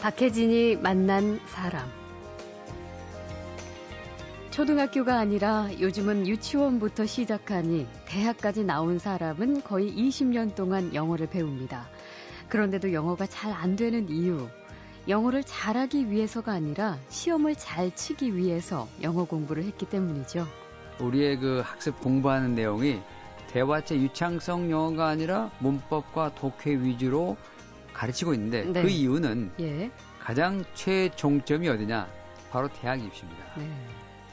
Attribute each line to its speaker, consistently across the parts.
Speaker 1: 박혜진이 만난 사람. 초등학교가 아니라 요즘은 유치원부터 시작하니 대학까지 나온 사람은 거의 20년 동안 영어를 배웁니다. 그런데도 영어가 잘 안 되는 이유. 영어를 잘하기 위해서가 아니라 시험을 잘 치기 위해서 영어 공부를 했기 때문이죠.
Speaker 2: 우리의 그 학습 공부하는 내용이 대화체 유창성 영어가 아니라 문법과 독해 위주로 가르치고 있는데 네. 그 이유는 예. 가장 최종점이 어디냐? 바로 대학 입시입니다. 네.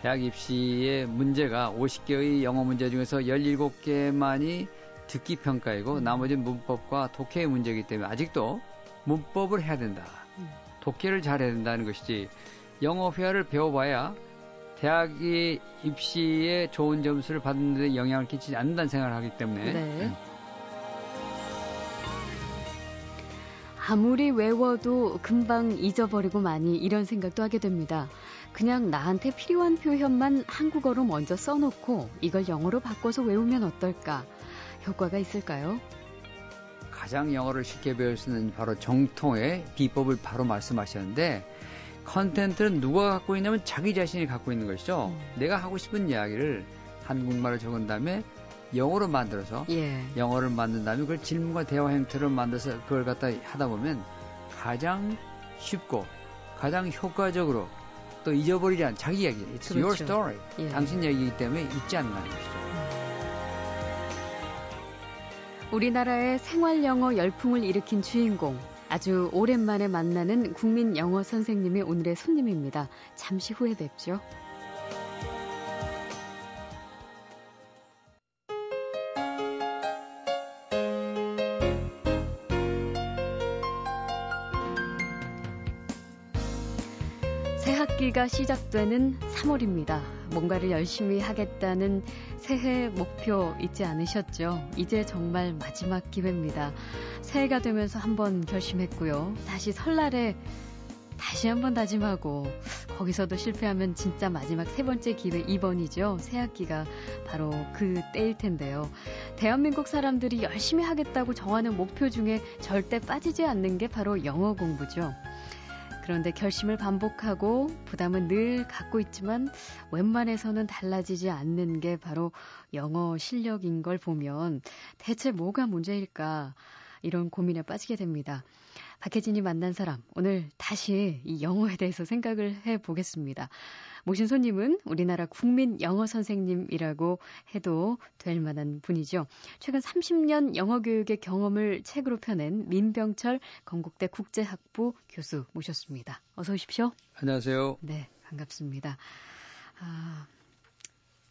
Speaker 2: 대학 입시의 문제가 50개의 영어 문제 중에서 17개만이 듣기 평가이고 음. 나머지는 문법과 독해의 문제이기 때문에 아직도 문법을 해야 된다. 음. 독해를 잘해야 된다는 것이지 영어 회화를 배워봐야 대학이 입시에 좋은 점수를 받는 데 영향을 끼치지 않는다는 생각을 하기 때문에 네.
Speaker 1: 아무리 외워도 금방 잊어버리고 많이 이런 생각도 하게 됩니다. 그냥 나한테 필요한 표현만 한국어로 먼저 써놓고 이걸 영어로 바꿔서 외우면 어떨까? 효과가 있을까요?
Speaker 2: 가장 영어를 쉽게 배울 수 있는 바로 정통의 비법을 바로 말씀하셨는데 컨텐츠는 누가 갖고 있냐면 자기 자신이 갖고 있는 것이죠. 음. 내가 하고 싶은 이야기를 한국말을 적은 다음에 영어로 만들어서 예. 영어를 만든 다음에 그걸 질문과 대화 형태로 만들어서 그걸 갖다 하다 보면 가장 쉽고 가장 효과적으로 또 잊어버리지 않은 자기 이야기. It's 그렇죠. your story. 예. 당신 이야기이기 때문에 잊지 않는다는 것이죠.
Speaker 1: 우리나라의 생활 영어 열풍을 일으킨 주인공. 아주 오랜만에 만나는 국민 영어 선생님이 오늘의 손님입니다. 잠시 후에 뵙죠. 학기가 시작되는 3월입니다. 뭔가를 열심히 하겠다는 새해 목표 잊지 않으셨죠? 이제 정말 마지막 기회입니다. 새해가 되면서 한번 결심했고요. 다시 설날에 다시 한번 다짐하고 거기서도 실패하면 진짜 마지막 세 번째 기회 2번이죠. 새 학기가 바로 그 때일 텐데요. 대한민국 사람들이 열심히 하겠다고 정하는 목표 중에 절대 빠지지 않는 게 바로 영어 공부죠. 그런데 결심을 반복하고 부담은 늘 갖고 있지만 웬만해서는 달라지지 않는 게 바로 영어 실력인 걸 보면 대체 뭐가 문제일까 이런 고민에 빠지게 됩니다. 박혜진이 만난 사람, 오늘 다시 이 영어에 대해서 생각을 해 보겠습니다. 모신 손님은 우리나라 국민 영어 선생님이라고 해도 될 만한 분이죠. 최근 30년 영어 교육의 경험을 책으로 펴낸 민병철 건국대 국제학부 교수 모셨습니다. 어서 오십시오.
Speaker 2: 안녕하세요.
Speaker 1: 네, 반갑습니다. 아,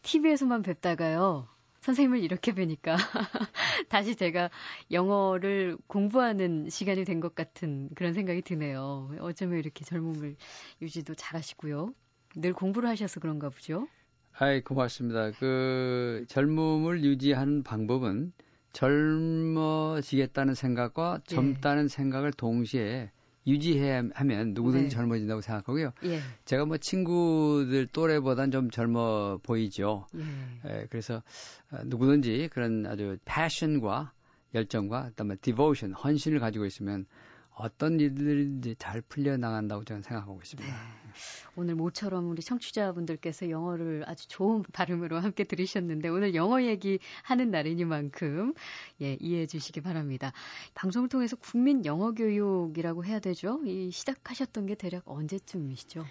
Speaker 1: TV에서만 뵙다가요. 선생님을 이렇게 뵈니까 다시 제가 영어를 공부하는 시간이 된 것 같은 그런 생각이 드네요. 어쩌면 이렇게 젊음을 유지도 잘하시고요. 늘 공부를 하셔서 그런가 보죠?
Speaker 2: 아이, 고맙습니다. 그 젊음을 유지하는 방법은 젊어지겠다는 생각과 예. 젊다는 생각을 동시에 유지해야 하면 누구든지 네. 젊어진다고 생각하고요. 예. 제가 뭐 친구들 또래보단 좀 젊어 보이죠. 예. 예, 그래서 어, 누구든지 그런 아주 패션과 열정과 그다음에 디보션, 헌신을 가지고 있으면 어떤 일들인지 잘 풀려나간다고 저는 생각하고 있습니다. 네.
Speaker 1: 오늘 모처럼 우리 청취자분들께서 영어를 아주 좋은 발음으로 함께 들으셨는데 오늘 영어 얘기 하는 날이니만큼 예, 이해해 주시기 바랍니다. 방송을 통해서 국민 영어 교육이라고 해야 되죠? 이 시작하셨던 게 대략 언제쯤이시죠?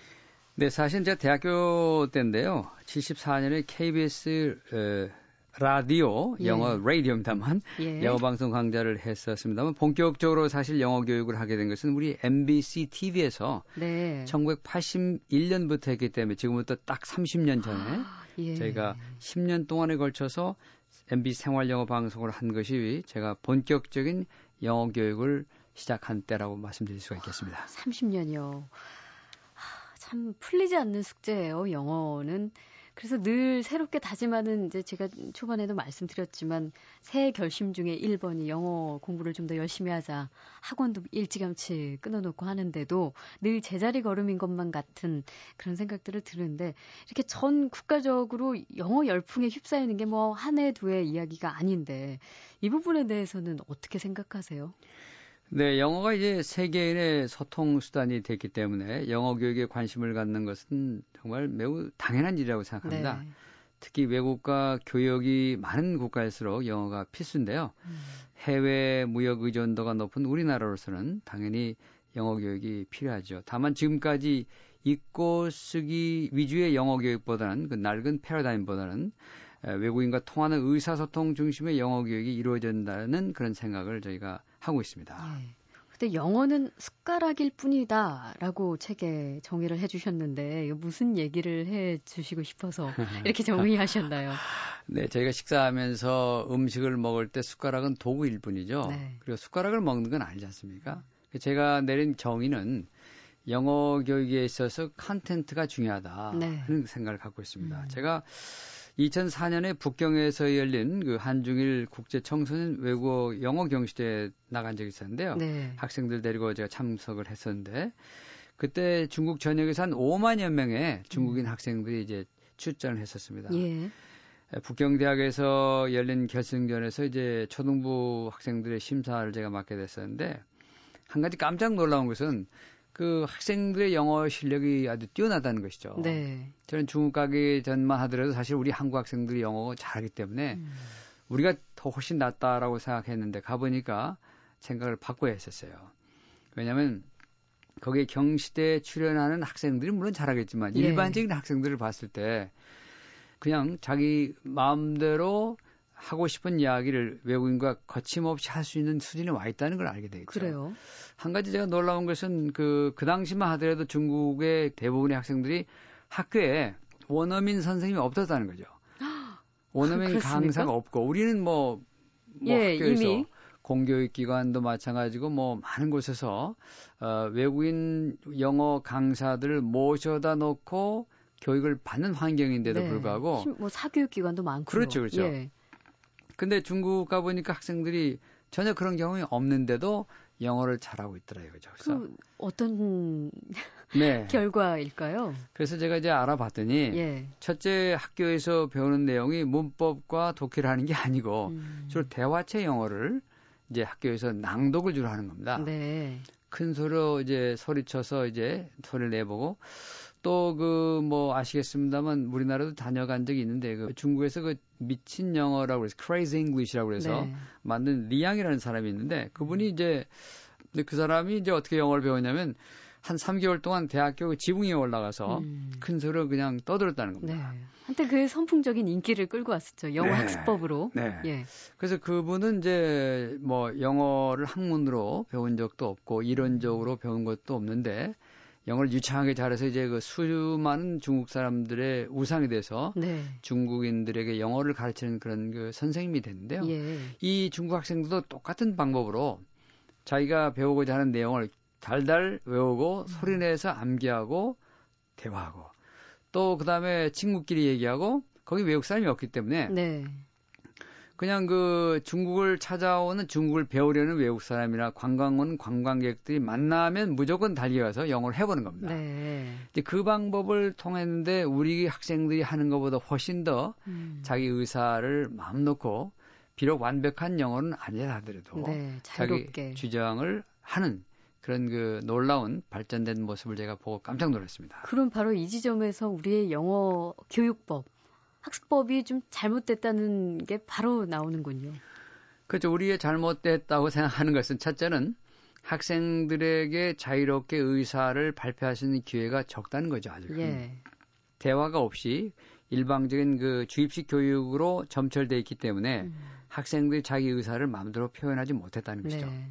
Speaker 2: 네, 사실 제가 대학교 때인데요. 74년에 KBS 에, 라디오, 예. 영어 라디오입니다만 예. 영어 방송 강좌를 했었습니다만 본격적으로 사실 영어 교육을 하게 된 것은 우리 MBC TV에서 네. 1981년부터 했기 때문에 지금부터 딱 30년 전에 아, 예. 저희가 10년 동안에 걸쳐서 MBC 생활 영어 방송을 한 것이 제가 본격적인 영어 교육을 시작한 때라고 말씀드릴 수가 있겠습니다. 아,
Speaker 1: 30년이요. 참 풀리지 않는 숙제예요. 영어는 그래서 늘 새롭게 다짐하는 이제 제가 초반에도 말씀드렸지만 새해 결심 중에 1번이 영어 공부를 좀 더 열심히 하자. 학원도 일찌감치 끊어놓고 하는데도 늘 제자리 걸음인 것만 같은 그런 생각들을 드는데 이렇게 전 국가적으로 영어 열풍에 휩싸이는 게 뭐 한 해 두 해 이야기가 아닌데 이 부분에 대해서는 어떻게 생각하세요?
Speaker 2: 네, 영어가 이제 세계인의 소통 수단이 됐기 때문에 영어 교육에 관심을 갖는 것은 정말 매우 당연한 일이라고 생각합니다. 네. 특히 외국과 교역이 많은 국가일수록 영어가 필수인데요. 음. 해외 무역 의존도가 높은 우리나라로서는 당연히 영어 교육이 필요하죠. 다만 지금까지 읽고 쓰기 위주의 영어 교육보다는 그 낡은 패러다임보다는 외국인과 통하는 의사소통 중심의 영어 교육이 이루어진다는 그런 생각을 저희가 하고 있습니다. 예.
Speaker 1: 근데 영어는 숟가락일 뿐이다라고 책에 정의를 해주셨는데 무슨 얘기를 해주시고 싶어서 이렇게 정의하셨나요?
Speaker 2: 네, 저희가 식사하면서 음식을 먹을 때 숟가락은 도구일 뿐이죠. 네. 그리고 숟가락을 먹는 건 아니지 않습니까? 제가 내린 정의는 영어 교육에 있어서 컨텐트가 중요하다 네. 그런 생각을 갖고 있습니다. 음. 제가 2004년에 북경에서 열린 그 한중일 국제 청소년 외국어 영어 경시대에 나간 적이 있었는데요. 네. 학생들 데리고 제가 참석을 했었는데 그때 중국 전역에서 한 5만여 명의 중국인 음. 학생들이 이제 출전을 했었습니다. 예. 북경대학에서 열린 결승전에서 이제 초등부 학생들의 심사를 제가 맡게 됐었는데 한 가지 깜짝 놀라운 것은 그 학생들의 영어 실력이 아주 뛰어나다는 것이죠. 네. 저는 중국 가기 전만 하더라도 사실 우리 한국 학생들이 영어 잘하기 때문에 음. 우리가 더 훨씬 낫다라고 생각했는데 가보니까 생각을 바꿔야 했었어요. 왜냐하면 거기에 경시대에 출연하는 학생들이 물론 잘하겠지만 예. 일반적인 학생들을 봤을 때 그냥 자기 마음대로 하고 싶은 이야기를 외국인과 거침없이 할 수 있는 수준에 와 있다는 걸 알게 되겠죠.
Speaker 1: 그래요.
Speaker 2: 한 가지 제가 놀라운 것은 그, 그 당시만 하더라도 중국의 대부분의 학생들이 학교에 원어민 선생님이 없었다는 거죠. 원어민 강사가 없고 우리는 뭐, 뭐 예, 학교에서 이미. 공교육 기관도 마찬가지고 뭐 많은 곳에서 어, 외국인 영어 강사들을 모셔다 놓고 교육을 받는 환경인데도 네. 불구하고
Speaker 1: 뭐 사교육 기관도 많고
Speaker 2: 그렇죠, 그렇죠. 예. 근데 중국 가보니까 학생들이 전혀 그런 경험이 없는데도 영어를 잘하고 있더라고요. 그래서
Speaker 1: 그 어떤 네. 결과일까요?
Speaker 2: 그래서 제가 이제 알아봤더니 예. 첫째 학교에서 배우는 내용이 문법과 독해를 하는 게 아니고 음. 주로 대화체 영어를 이제 학교에서 낭독을 주로 하는 겁니다. 네. 큰 소리로 이제 소리쳐서 이제 소리를 내보고 또 그 뭐 아시겠습니다만 우리나라도 다녀간 적이 있는데 그 중국에서 그 미친 영어라고 해서 crazy English라고 해서 네. 만든 리양이라는 사람이 있는데 그분이 이제 그 사람이 이제 어떻게 영어를 배웠냐면 한 3개월 동안 대학교 지붕에 올라가서 음. 큰 소리로 그냥 떠들었다는 겁니다.
Speaker 1: 네. 한때 그 선풍적인 인기를 끌고 왔었죠. 영어 네. 학습법으로. 네. 예.
Speaker 2: 그래서 그분은 이제 뭐 영어를 학문으로 배운 적도 없고 이론적으로 배운 것도 없는데 영어를 유창하게 잘해서 이제 그 수많은 중국 사람들의 우상이 돼서 네. 중국인들에게 영어를 가르치는 그런 그 선생님이 됐는데요. 예. 이 중국 학생들도 똑같은 방법으로 자기가 배우고자 하는 내용을 달달 외우고 음. 소리내서 암기하고 대화하고 또 그다음에 친구끼리 얘기하고 거기 외국 사람이 없기 때문에 네. 그냥 그 중국을 찾아오는 중국을 배우려는 외국 사람이나 관광 온 관광객들이 만나면 무조건 달려가서 영어를 해보는 겁니다. 네. 이제 그 방법을 통했는데 우리 학생들이 하는 것보다 훨씬 더 음. 자기 의사를 마음 놓고 비록 완벽한 영어는 아니라 하더라도 네, 자기 주장을 하는 그런 그 놀라운 발전된 모습을 제가 보고 깜짝 놀랐습니다.
Speaker 1: 그럼 바로 이 지점에서 우리의 영어 교육법 학습법이 좀 잘못됐다는 게 바로 나오는군요.
Speaker 2: 그렇죠. 우리의 잘못됐다고 생각하는 것은 첫째는 학생들에게 자유롭게 의사를 발표할 수 있는 기회가 적다는 거죠. 아직 예. 대화가 없이 일방적인 그 주입식 교육으로 점철돼 있기 때문에 음. 학생들이 자기 의사를 마음대로 표현하지 못했다는 것이죠. 네.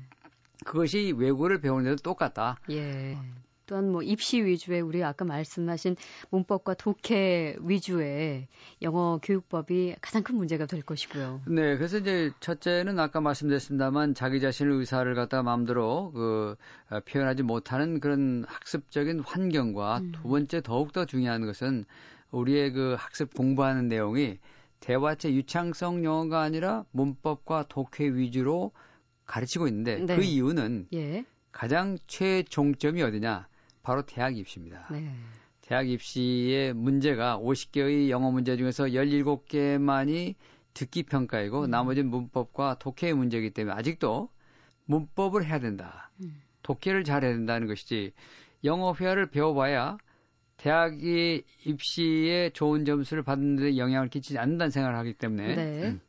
Speaker 2: 그것이 외국어를 배우는데도 똑같다. 예.
Speaker 1: 또한 뭐 입시 위주의 우리 아까 말씀하신 문법과 독해 위주의 영어 교육법이 가장 큰 문제가 될 것이고요.
Speaker 2: 네, 그래서 이제 첫째는 아까 말씀드렸습니다만 자기 자신의 의사를 갖다가 마음대로 그 어, 표현하지 못하는 그런 학습적인 환경과 음. 두 번째 더욱 더 중요한 것은 우리의 그 학습 공부하는 내용이 대화체 유창성 영어가 아니라 문법과 독해 위주로 가르치고 있는데 네. 그 이유는 예. 가장 최종점이 어디냐? 바로 대학 입시입니다. 네. 대학 입시의 문제가 50개의 영어 문제 중에서 17개만이 듣기 평가이고 음. 나머지는 문법과 독해의 문제이기 때문에 아직도 문법을 해야 된다. 음. 독해를 잘해야 된다는 것이지 영어 회화를 배워봐야 대학이 입시에 좋은 점수를 받는 데 영향을 끼치지 않는다는 생각을 하기 때문에 네. 음,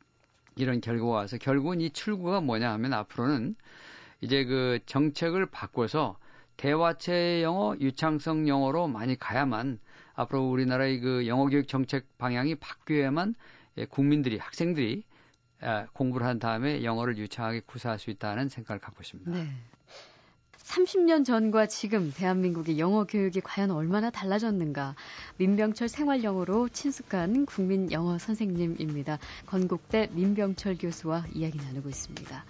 Speaker 2: 이런 결과가 와서 결국은 이 출구가 뭐냐 하면 앞으로는 이제 그 정책을 바꿔서 대화체 영어, 유창성 영어로 많이 가야만 앞으로 우리나라의 그 영어 교육 정책 방향이 바뀌어야만 예, 국민들이 학생들이 아, 공부를 한 다음에 영어를 유창하게 구사할 수 있다는 생각을 갖고 있습니다. 네.
Speaker 1: 30년 전과 지금 대한민국의 영어 교육이 과연 얼마나 달라졌는가. 민병철 생활영어로 친숙한 국민 영어 선생님입니다. 건국대 민병철 교수와 이야기 나누고 있습니다.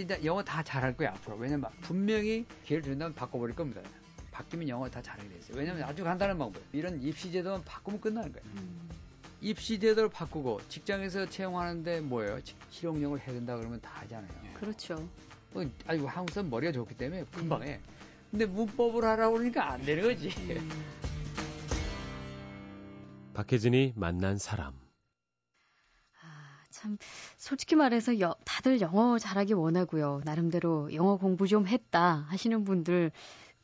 Speaker 2: 이제 영어 다 잘할 거야 앞으로. 왜냐면 분명히 기회를 준다면 바꿔버릴 겁니다. 바뀌면 영어 다 잘하게 돼 있어요. 왜냐면 아주 간단한 방법. 이런 입시 제도만 바꾸면 끝나는 거예요. 음. 입시 제도를 바꾸고 직장에서 채용하는데 뭐예요? 실용영어를 해야 된다 그러면 다 하잖아요.
Speaker 1: 그렇죠.
Speaker 2: 뭐, 아이고 한국 사람 머리가 좋기 때문에 금방 해. 근데 문법을 하라고 그러니까 안 되는 거지. 음.
Speaker 3: 박혜진이 만난 사람.
Speaker 1: 아, 참 솔직히 말해서 여, 다들 영어 잘하기 원하고요. 나름대로 영어 공부 좀 했다 하시는 분들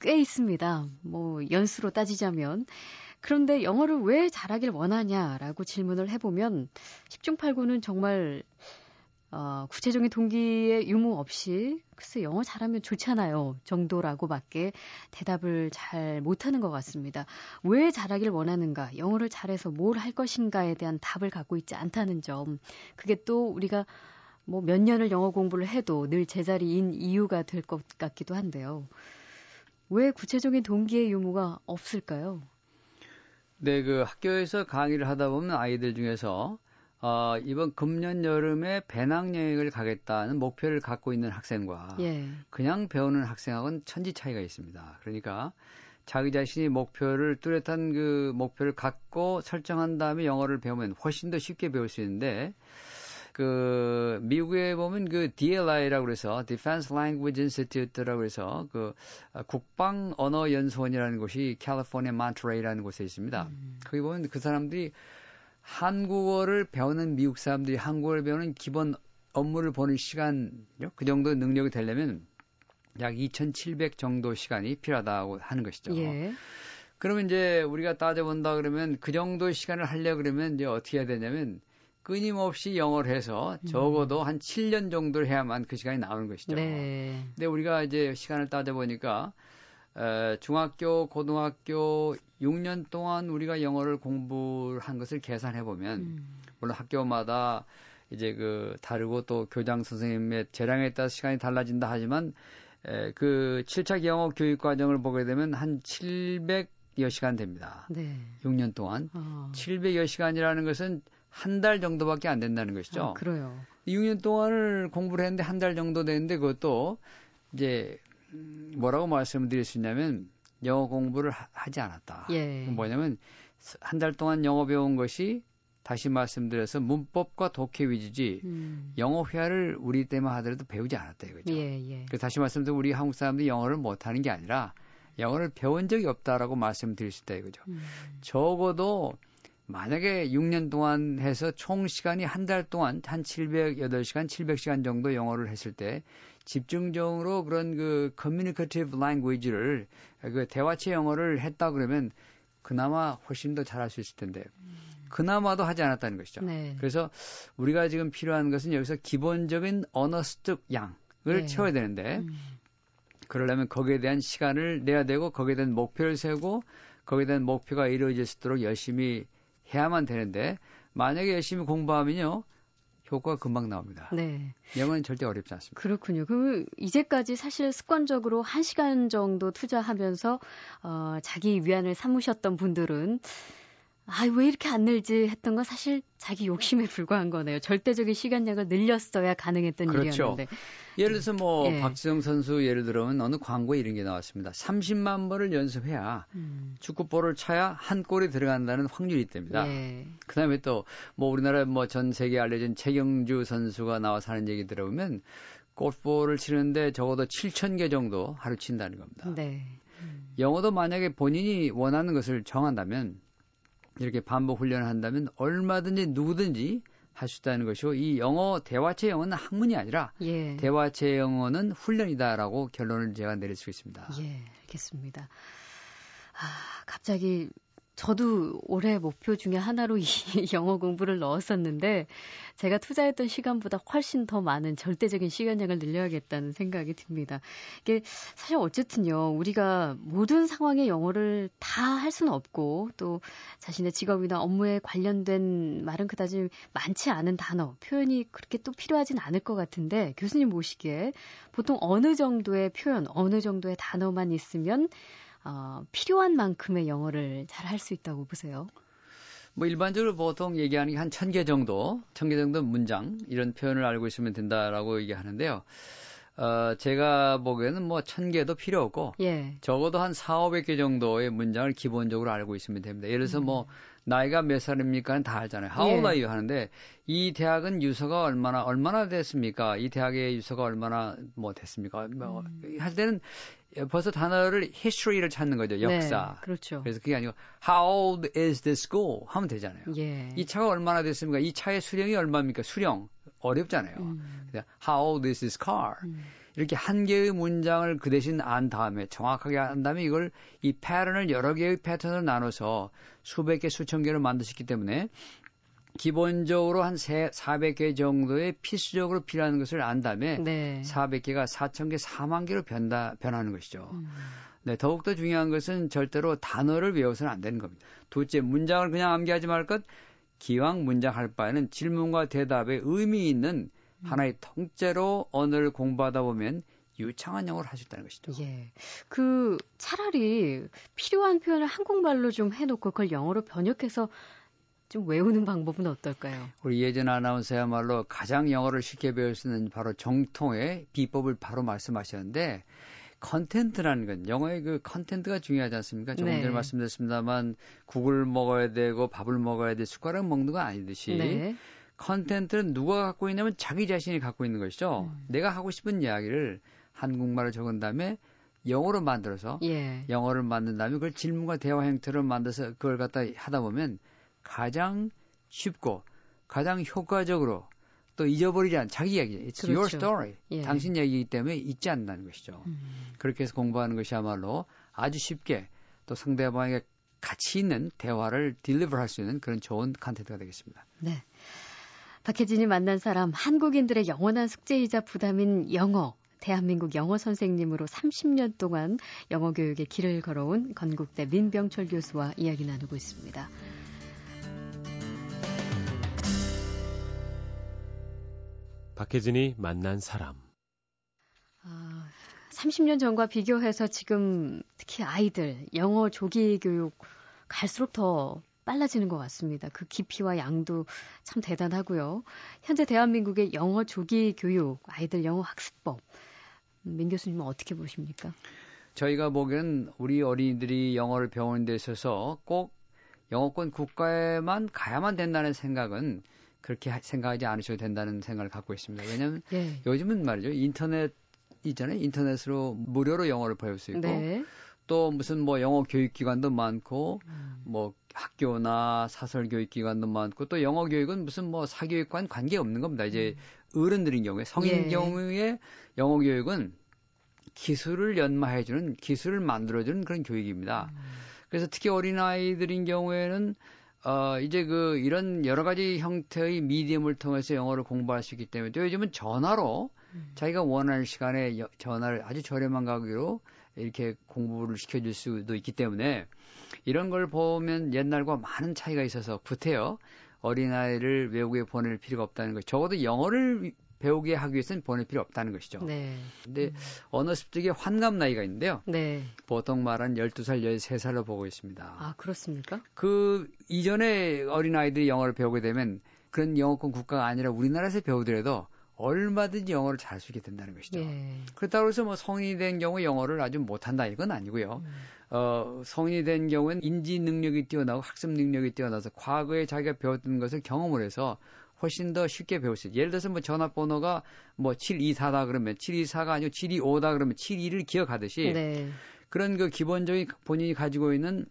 Speaker 1: 꽤 있습니다. 뭐 연수로 따지자면 그런데 영어를 왜 잘하길 원하냐라고 질문을 해보면 10중 8구는 정말 어, 구체적인 동기의 유무 없이 글쎄 영어 잘하면 좋잖아요 정도라고밖에 대답을 잘 못하는 것 같습니다. 왜 잘하길 원하는가, 영어를 잘해서 뭘 할 것인가에 대한 답을 갖고 있지 않다는 점, 그게 또 우리가 뭐 몇 년을 영어 공부를 해도 늘 제자리인 이유가 될 것 같기도 한데요. 왜 구체적인 동기의 유무가 없을까요?
Speaker 2: 네, 그 학교에서 강의를 하다 보면 아이들 중에서 어, 이번 금년 여름에 배낭여행을 가겠다는 목표를 갖고 있는 학생과 예. 그냥 배우는 학생하고는 천지 차이가 있습니다. 그러니까 자기 자신이 목표를 뚜렷한 그 목표를 갖고 설정한 다음에 영어를 배우면 훨씬 더 쉽게 배울 수 있는데 그 미국에 보면 그 DLI라고 그래서 Defense Language Institute라고 해서 그 국방 언어 연수원이라는 곳이 캘리포니아 몬트레이라는 곳에 있습니다. 음. 거기 보면 그 사람들이 한국어를 배우는 미국 사람들이 한국어를 배우는 기본 업무를 보는 시간 그 정도 능력이 되려면 약 2,700 정도 시간이 필요하다고 하는 것이죠. 예. 그러면 이제 우리가 따져본다 그러면 그 정도 시간을 하려 그러면 이제 어떻게 해야 되냐면 끊임없이 영어를 해서 적어도 음. 한 7년 정도를 해야만 그 시간이 나오는 것이죠. 네. 근데 우리가 이제 시간을 따져보니까 어, 중학교, 고등학교 6년 동안 우리가 영어를 공부를 한 것을 계산해 보면 음. 물론 학교마다 이제 그 다르고 또 교장 선생님의 재량에 따라 시간이 달라진다 하지만 에, 그 7차 영어 교육 과정을 보게 되면 한 700여 시간 됩니다. 네. 6년 동안 어. 700여 시간이라는 것은 한 달 정도밖에 안 된다는 것이죠. 아,
Speaker 1: 그래요.
Speaker 2: 6년 동안을 공부를 했는데 한 달 정도 됐는데 그것도 이제 뭐라고 말씀드릴 수 있냐면 영어 공부를 하, 지 않았다. 예. 뭐냐면 한 달 동안 영어 배운 것이 다시 말씀드려서 문법과 독해 위주지 음. 영어 회화를 우리 때만 하더라도 배우지 않았다 이거죠. 예, 예. 그 다시 말씀드려 우리 한국 사람들이 영어를 못하는 게 아니라 영어를 배운 적이 없다라고 말씀드릴 수 있다 이거죠. 음. 적어도 만약에 6년 동안 해서 총 시간이 한 달 동안 한 708시간, 700시간 정도 영어를 했을 때 집중적으로 그런 그 communicative language를 그 대화체 영어를 했다 그러면 그나마 훨씬 더 잘할 수 있을 텐데 그나마도 하지 않았다는 것이죠. 네. 그래서 우리가 지금 필요한 것은 여기서 기본적인 언어 습득 양을 네. 채워야 되는데 음. 그러려면 거기에 대한 시간을 내야 되고 거기에 대한 목표를 세우고 거기에 대한 목표가 이루어질 수 있도록 열심히 해야만 되는데 만약에 열심히 공부하면요. 효과가 금방 나옵니다. 네. 영어는 절대 어렵지 않습니다.
Speaker 1: 그렇군요. 그 이제까지 사실 습관적으로 1시간 정도 투자하면서 어 자기 위안을 삼으셨던 분들은 아, 왜 이렇게 안 늘지 했던 건 사실 자기 욕심에 불과한 거네요. 절대적인 시간량을 늘렸어야 가능했던 그렇죠. 일이었는데.
Speaker 2: 예를 들어서 뭐 예. 박지성 선수 예를 들어면 어느 광고에 이런 게 나왔습니다. 30만 번을 연습해야 음. 축구볼을 차야 한 골이 들어간다는 확률이 있답니다. 예. 그다음에 또 뭐 우리나라 뭐 전 세계 알려진 최경주 선수가 나와서 하는 얘기 들어보면 골프볼을 치는데 적어도 7천 개 정도 하루 친다는 겁니다. 네. 음. 영어도 만약에 본인이 원하는 것을 정한다면 이렇게 반복 훈련을 한다면 얼마든지 누구든지 할 수 있다는 것이고 이 영어 대화체 영어는 학문이 아니라 예. 대화체 영어는 훈련이다라고 결론을 제가 내릴 수 있습니다.
Speaker 1: 예, 알겠습니다. 아, 갑자기 저도 올해 목표 중에 하나로 이 영어 공부를 넣었었는데 제가 투자했던 시간보다 훨씬 더 많은 절대적인 시간량을 늘려야겠다는 생각이 듭니다. 이게 사실 어쨌든요. 우리가 모든 상황에 영어를 다 할 수는 없고 또 자신의 직업이나 업무에 관련된 말은 그다지 많지 않은 단어, 표현이 그렇게 또 필요하진 않을 것 같은데 교수님 보시기에 보통 어느 정도의 표현, 어느 정도의 단어만 있으면 어, 필요한 만큼의 영어를 잘 할 수 있다고 보세요?
Speaker 2: 뭐 일반적으로 보통 얘기하는 게 한 천 개 정도, 천 개 정도 문장 이런 표현을 알고 있으면 된다라고 얘기하는데요. 어, 제가 보기에는 뭐 천 개도 필요 없고 예. 적어도 한 4, 500개 정도의 문장을 기본적으로 알고 있으면 됩니다. 예를 들어서 뭐 음. 뭐 나이가 몇 살입니까? 다 알잖아요. How old 예. are you? 하는데 이 대학은 유서가 얼마나 얼마나 됐습니까? 이 대학의 유서가 얼마나 뭐 됐습니까? 뭐 음. 할 때는 벌써 단어를 history를 찾는 거죠. 네, 역사.
Speaker 1: 네, 그렇죠.
Speaker 2: 그래서 그게 아니고 how old is this school 하면 되잖아요.
Speaker 1: 예.
Speaker 2: 이 차가 얼마나 됐습니까? 이 차의 수령이 얼마입니까? 수령 어렵잖아요. 음. how old is this car? 음. 이렇게 한 개의 문장을 그 대신 안 다음에 정확하게 한 다음에 이걸 이 패턴을 여러 개의 패턴으로 나눠서 수백 개, 수천 개를 만드셨기 때문에 기본적으로 한 400개 정도의 필수적으로 필요한 것을 안 다음에 네. 400개가 4,000개, 4만 개로 변다, 변하는 것이죠. 음. 네, 더욱더 중요한 것은 절대로 단어를 외워서는 안 되는 겁니다. 둘째, 문장을 그냥 암기하지 말 것, 기왕 문장 할 바에는 질문과 대답에 의미 있는 하나의 통째로 언어를 공부하다 보면 유창한 영어를 할 수 있다는 것이죠.
Speaker 1: 예. 그 차라리 필요한 표현을 한국말로 좀 해놓고 그걸 영어로 번역해서 좀 외우는 방법은 어떨까요?
Speaker 2: 우리 예전 아나운서야말로 가장 영어를 쉽게 배울 수 있는 바로 정통의 비법을 바로 말씀하셨는데 content라는 건 영어의 그 content가 중요하지 않습니까? 조금 네. 전에 말씀드렸습니다만 국을 먹어야 되고 밥을 먹어야 돼 숟가락 먹는 거 아니듯이 네. 컨텐츠는 누가 갖고 있냐면 자기 자신이 갖고 있는 것이죠. 음. 내가 하고 싶은 이야기를 한국말을 적은 다음에 영어로 만들어서 예. 영어를 만든 다음에 그걸 질문과 대화 형태로 만들어서 그걸 갖다 하다 보면 가장 쉽고 가장 효과적으로 또 잊어버리지 않은 자기 이야기. It's 그렇죠. your story. 예. 당신 이야기이기 때문에 잊지 않는다는 것이죠. 음. 그렇게 해서 공부하는 것이야말로 아주 쉽게 또 상대방에게 가치 있는 대화를 딜리버 할 수 있는 그런 좋은 컨텐츠가 되겠습니다.
Speaker 1: 네. 박혜진이 만난 사람, 한국인들의 영원한 숙제이자 부담인 영어. 대한민국 영어 선생님으로 30년 동안 영어 교육의 길을 걸어온 건국대 민병철 교수와 이야기 나누고 있습니다.
Speaker 3: 박혜진이 만난 사람.
Speaker 1: 아, 30년 전과 비교해서 지금 특히 아이들 영어 조기 교육 갈수록 더 빨라지는 것 같습니다. 그 깊이와 양도 참 대단하고요. 현재 대한민국의 영어 조기 교육, 아이들 영어 학습법, 민 교수님은 어떻게 보십니까?
Speaker 2: 저희가 보기엔 우리 어린이들이 영어를 배우는 데 있어서 꼭 영어권 국가에만 가야만 된다는 생각은 그렇게 생각하지 않으셔도 된다는 생각을 갖고 있습니다. 왜냐하면 네. 요즘은 말이죠 인터넷 이전에 인터넷으로 무료로 영어를 배울 수 있고 네. 또 무슨 뭐 영어 교육 기관도 많고 음. 뭐 학교나 사설 교육 기관도 많고 또 영어 교육은 무슨 뭐 사교육관 관계 없는 겁니다. 이제 음. 어른들인 경우에 성인 예. 경우에 영어 교육은 기술을 연마해 주는 기술을 만들어 주는 그런 교육입니다. 음. 그래서 특히 어린 아이들인 경우에는 어 이제 그 이런 여러 가지 형태의 미디엄을 통해서 영어를 공부할 수 있기 때문에 또 요즘은 전화로 음. 자기가 원하는 시간에 전화를 아주 저렴한 가격으로 이렇게 공부를 시켜줄 수도 있기 때문에 이런 걸 보면 옛날과 많은 차이가 있어서 구태여 어린아이를 외국에 보낼 필요가 없다는 것. 적어도 영어를 배우게 하기 위해서는 보낼 필요 없다는 것이죠. 네. 근데 음. 언어 습득의 환갑 나이가 있는데요. 네. 보통 말한 12살, 13살로 보고 있습니다.
Speaker 1: 아, 그렇습니까?
Speaker 2: 그 이전에 어린아이들이 영어를 배우게 되면 그런 영어권 국가가 아니라 우리나라에서 배우더라도 얼마든지 영어를 잘 수 있게 된다는 것이죠. 예. 그렇다고 해서 뭐 성인이 된 경우 영어를 아주 못한다 이건 아니고요. 음. 어, 성인이 된 경우는 인지 능력이 뛰어나고 학습 능력이 뛰어나서 과거에 자기가 배웠던 것을 경험을 해서 훨씬 더 쉽게 배울 수 있어요. 예를 들어서 뭐 전화번호가 뭐 724다 그러면 724가 아니고 725다 그러면 72를 기억하듯이 네. 그런 그 기본적인 본인이 가지고 있는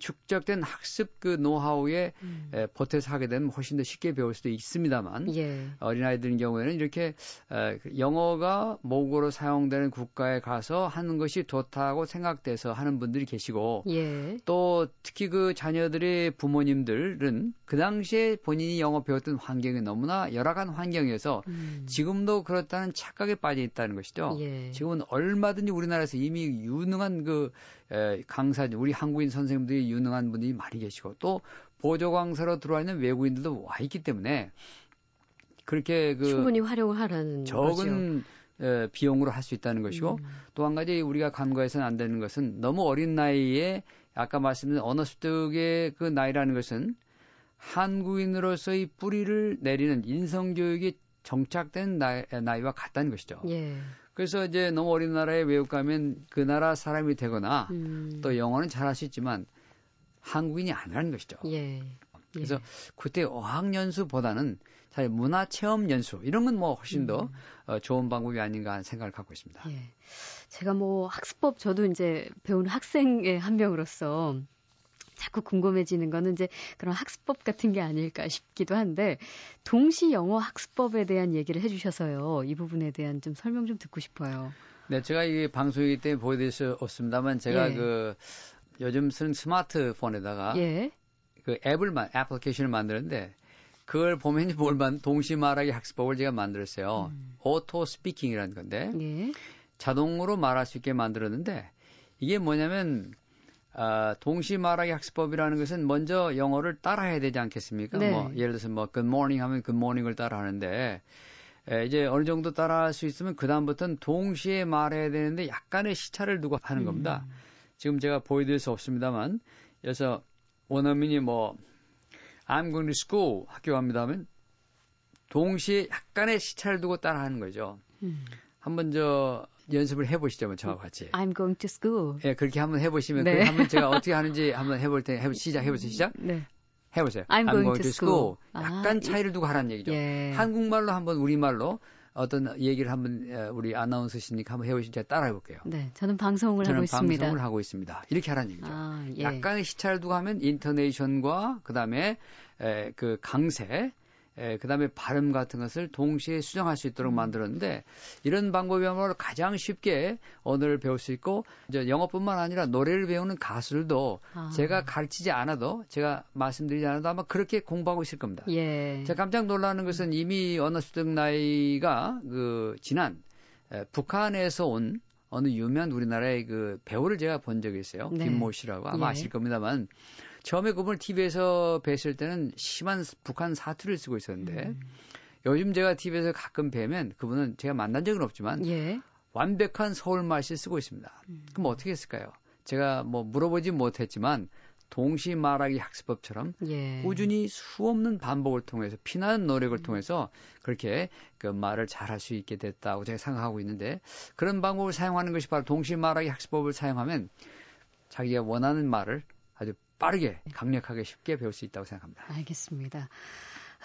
Speaker 2: 축적된 학습 그 노하우에 음. 에, 보태서 하게 되면 훨씬 더 쉽게 배울 수도 있습니다만 예. 어린아이들 경우에는 이렇게 에, 그 영어가 모국어로 사용되는 국가에 가서 하는 것이 좋다고 생각돼서 하는 분들이 계시고 예. 또 특히 그 자녀들의 부모님들은 그 당시에 본인이 영어 배웠던 환경이 너무나 열악한 환경이어서 음. 지금도 그렇다는 착각에 빠져 있다는 것이죠. 예. 지금은 얼마든지 우리나라에서 이미 유능한 그 에, 강사, 우리 한국인 선생님들이 유능한 분들이 많이 계시고 또 보조 강사로 들어와 있는 외국인들도 와 있기 때문에 그렇게 그
Speaker 1: 충분히 활용하라는
Speaker 2: 적은 에, 비용으로 할 수 있다는 것이고 음. 또한 가지 우리가 간과해서는 안 되는 것은 너무 어린 나이에 아까 말씀드린 언어 습득의 그 나이라는 것은 한국인으로서의 뿌리를 내리는 인성 교육이 정착된 나이, 나이와 같다는 것이죠. 예. 그래서 이제 너무 어린 나라에 외국 가면 그 나라 사람이 되거나 음. 또 영어는 잘 할 수 있지만 한국인이 아니라는 것이죠. 예. 그래서 예. 그때 어학연수보다는 잘 문화 체험 연수 이런 건 뭐 훨씬 더 음. 어, 좋은 방법이 아닌가 하는 생각을 갖고 있습니다. 예.
Speaker 1: 제가 뭐 학습법 저도 이제 배운 학생의 한 명으로서 자꾸 궁금해지는 거는 이제 그런 학습법 같은 게 아닐까 싶기도 한데 동시 영어 학습법에 대한 얘기를 해주셔서요 이 부분에 대한 좀 설명 좀 듣고 싶어요.
Speaker 2: 네, 제가 이 방송이기 때문에 보여드릴 수 없습니다만 제가 예. 그 요즘 쓰는 스마트폰에다가 예. 그 앱을 만 애플리케이션을 만드는데 그걸 보면 뭘만 동시 말하기 학습법을 제가 만들었어요. 음. auto speaking이라는 건데 예. 자동으로 말할 수 있게 만들었는데 이게 뭐냐면 아, 동시 말하기 학습법이라는 것은 먼저 영어를 따라해야 되지 않겠습니까? 네. 뭐 예를 들어서 뭐 good morning 하면 good morning을 따라 하는데 에, 이제 어느 정도 따라 할 수 있으면 그 다음부터는 동시에 말해야 되는데 약간의 시차를 두고 하는 음. 겁니다. 지금 제가 보여드릴 수 없습니다만 그래서 원어민이 뭐 I'm going to school 학교 갑니다 하면 동시에 약간의 시차를 두고 따라 하는 거죠. 음. 한번 저 연습을 해보시죠, 뭐 저와 같이.
Speaker 1: I'm going to school.
Speaker 2: 예, 그렇게 한번 해보시면 네. 한번 제가 어떻게 하는지 한번 해볼 때 해보, 시작 해보세요, 시작. 네. 해보세요.
Speaker 1: I'm, I'm going, going, to school.
Speaker 2: school. 약간 아, 차이를 두고 하라는 얘기죠. 예. 한국말로 한번 우리말로 어떤 얘기를 한번 우리 아나운서시니까 한번 해보시죠. 제가 따라 해볼게요.
Speaker 1: 네, 저는 방송을
Speaker 2: 저는
Speaker 1: 하고 있습니다.
Speaker 2: 방송을 하고 있습니다. 이렇게 하라는 얘기죠. 아, 예. 약간의 시차를 두고 하면 인터네이션과 그다음에 에, 그 강세 에, 그다음에 발음 같은 것을 동시에 수정할 수 있도록 음. 만들었는데 이런 방법이야말로 가장 쉽게 언어를 배울 수 있고 이제 영어뿐만 아니라 노래를 배우는 가수들도 아. 제가 가르치지 않아도 제가 말씀드리지 않아도 아마 그렇게 공부하고 있을 겁니다. 예. 제가 깜짝 놀라는 것은 이미 언어 습득 나이가 그 지난 에, 북한에서 온 어느 유명한 우리나라의 그 배우를 제가 본 적이 있어요. 네. 김모 씨라고 아마 예. 아실 겁니다만 처음에 그분을 TV에서 뵀을 때는 심한 북한 사투리를 쓰고 있었는데 음. 요즘 제가 TV에서 가끔 뵈면 그분은 제가 만난 적은 없지만 예. 완벽한 서울말씨 쓰고 있습니다. 음. 그럼 어떻게 했을까요? 제가 뭐 물어보지 못했지만 동시 말하기 학습법처럼 예. 꾸준히 수없는 반복을 통해서 피나는 노력을 음. 통해서 그렇게 그 말을 잘할 수 있게 됐다고 제가 생각하고 있는데 그런 방법을 사용하는 것이 바로 동시 말하기 학습법을 사용하면 자기가 원하는 말을 빠르게 강력하게 쉽게 배울 수 있다고 생각합니다.
Speaker 1: 알겠습니다.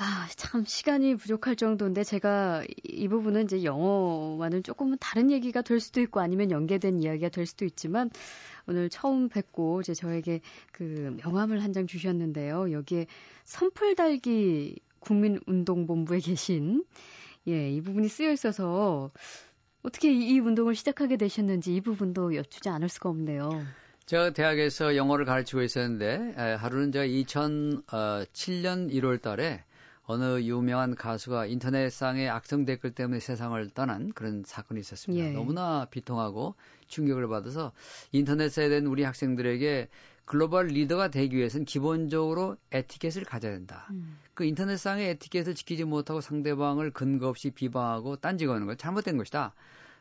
Speaker 1: 아, 참 시간이 부족할 정도인데 제가 이 부분은 이제 영어와는 조금은 다른 얘기가 될 수도 있고 아니면 연계된 이야기가 될 수도 있지만 오늘 처음 뵙고 이제 저에게 그 명함을 한 장 주셨는데요. 여기에 선풀 달기 국민운동본부에 계신 예, 이 부분이 쓰여 있어서 어떻게 이 운동을 시작하게 되셨는지 이 부분도 여쭈지 않을 수가 없네요.
Speaker 2: 제가 대학에서 영어를 가르치고 있었는데 하루는 제가 2007년 1월 달에 어느 유명한 가수가 인터넷상의 악성 댓글 때문에 세상을 떠난 그런 사건이 있었습니다. 예. 너무나 비통하고 충격을 받아서 인터넷에 대한 우리 학생들에게 글로벌 리더가 되기 위해서는 기본적으로 에티켓을 가져야 된다. 음. 그 인터넷상의 에티켓을 지키지 못하고 상대방을 근거 없이 비방하고 딴지 거는 건 잘못된 것이다.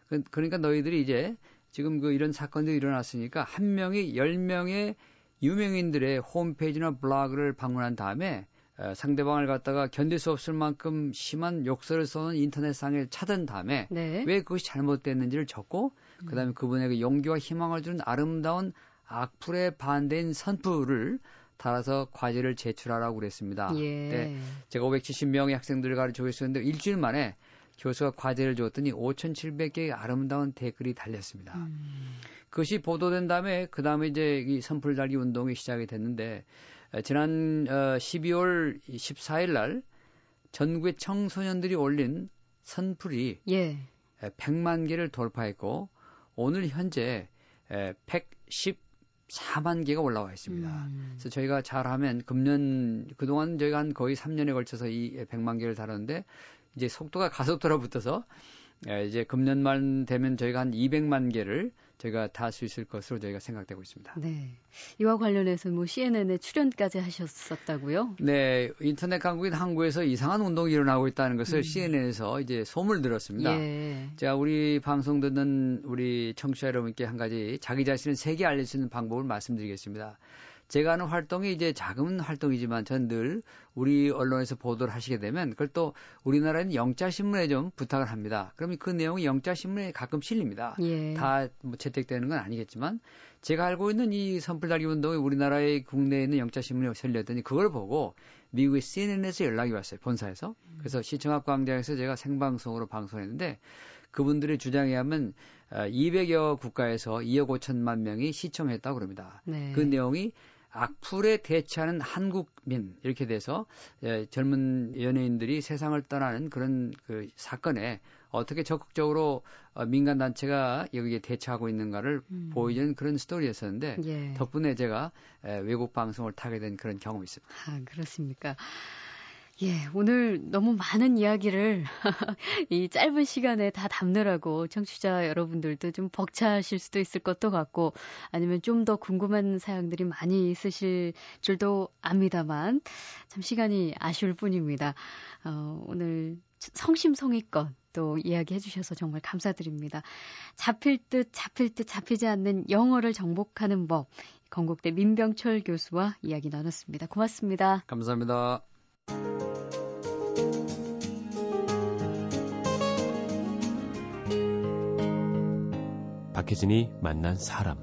Speaker 2: 그, 그러니까 너희들이 이제 지금 그 이런 사건들이 일어났으니까 한 명이 열 명의 유명인들의 홈페이지나 블로그를 방문한 다음에 어, 상대방을 갖다가 견딜 수 없을 만큼 심한 욕설을 써는 인터넷상에 찾은 다음에 네. 왜 그것이 잘못됐는지를 적고 그다음에 그분에게 용기와 희망을 주는 아름다운 악플에 반대인 선풀을 달아서 과제를 제출하라고 그랬습니다. 예. 네, 제가 570명의 학생들을 가르치고 있었는데 일주일 만에 교수가 과제를 줬더니 5,700개의 아름다운 댓글이 달렸습니다. 음. 그것이 보도된 다음에 그 다음에 이제 이 선풀 달기 운동이 시작이 됐는데 지난 어, 12월 14일 날 전국의 청소년들이 올린 선풀이 예. 100만 개를 돌파했고 오늘 현재 114만 개가 올라와 있습니다. 음. 그래서 저희가 잘하면 금년 그동안 저희가 한 거의 3년에 걸쳐서 이 100만 개를 다뤘는데 이제 속도가 가속도로 붙어서 이제 금년 말 되면 저희가 한 200만 개를 저희가 다 할 수 있을 것으로 저희가 생각되고 있습니다.
Speaker 1: 네. 이와 관련해서 뭐 CNN에 출연까지 하셨었다고요?
Speaker 2: 네. 인터넷 강국인 항구에서 이상한 운동이 일어나고 있다는 것을 음. CNN에서 이제 소문을 들었습니다. 예. 자, 우리 방송 듣는 우리 청취자 여러분께 한 가지 자기 자신을 세계 알릴 수 있는 방법을 말씀드리겠습니다. 제가 하는 활동이 이제 작은 활동이지만 전 늘 우리 언론에서 보도를 하시게 되면 그걸 또 우리나라는 영자신문에 좀 부탁을 합니다. 그러면 그 내용이 영자신문에 가끔 실립니다. 예. 다뭐 채택되는 건 아니겠지만 제가 알고 있는 이 선불달기 운동이 우리나라의 국내에 있는 영자신문에 실렸더니 그걸 보고 미국의 CNN에서 연락이 왔어요. 본사에서. 그래서 시청학 광장에서 제가 생방송으로 방송했는데 그분들의 주장에 하면 200여 어, 국가에서 2억 5천만 명이 시청했다고 그럽니다. 네. 그 내용이 악플에 대처하는 한국민 이렇게 돼서 예, 젊은 연예인들이 세상을 떠나는 그런 그 사건에 어떻게 적극적으로 어, 민간 단체가 여기에 대처하고 있는가를 음. 보여주는 그런 스토리였었는데 예. 덕분에 제가 에, 외국 방송을 타게 된 그런 경험이 있습니다.
Speaker 1: 아 그렇습니까? 예, 오늘 너무 많은 이야기를 이 짧은 시간에 다 담느라고 청취자 여러분들도 좀 벅차실 수도 있을 것도 같고 아니면 좀 더 궁금한 사연들이 많이 있으실 줄도 압니다만 참 시간이 아쉬울 뿐입니다. 어, 오늘 성심성의껏 또 이야기해 주셔서 정말 감사드립니다. 잡힐 듯 잡힐 듯 잡히지 않는 영어를 정복하는 법 건국대 민병철 교수와 이야기 나눴습니다. 고맙습니다.
Speaker 2: 감사합니다.
Speaker 3: 박혜진이 만난 사람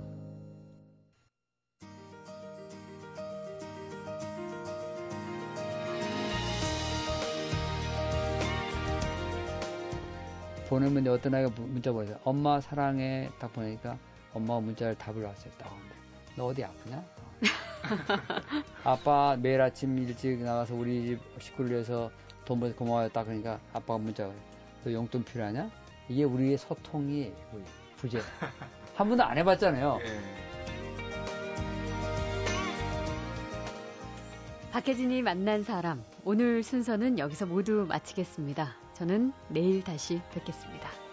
Speaker 2: 보내면 어떤 아이가 문자 보내서 엄마 사랑해 딱 보내니까 엄마가 문자를 답을 왔어요. 너 어디 아프냐? 아빠 매일 아침 일찍 나가서 우리 집 식구를 위해서 돈 벌어서 고마워요. 딱 그러니까 아빠가 문자가 너 용돈 필요하냐? 이게 우리의 소통이 부재. 한 번도 안 해봤잖아요. 예.
Speaker 1: 박혜진이 만난 사람. 오늘 순서는 여기서 모두 마치겠습니다. 저는 내일 다시 뵙겠습니다.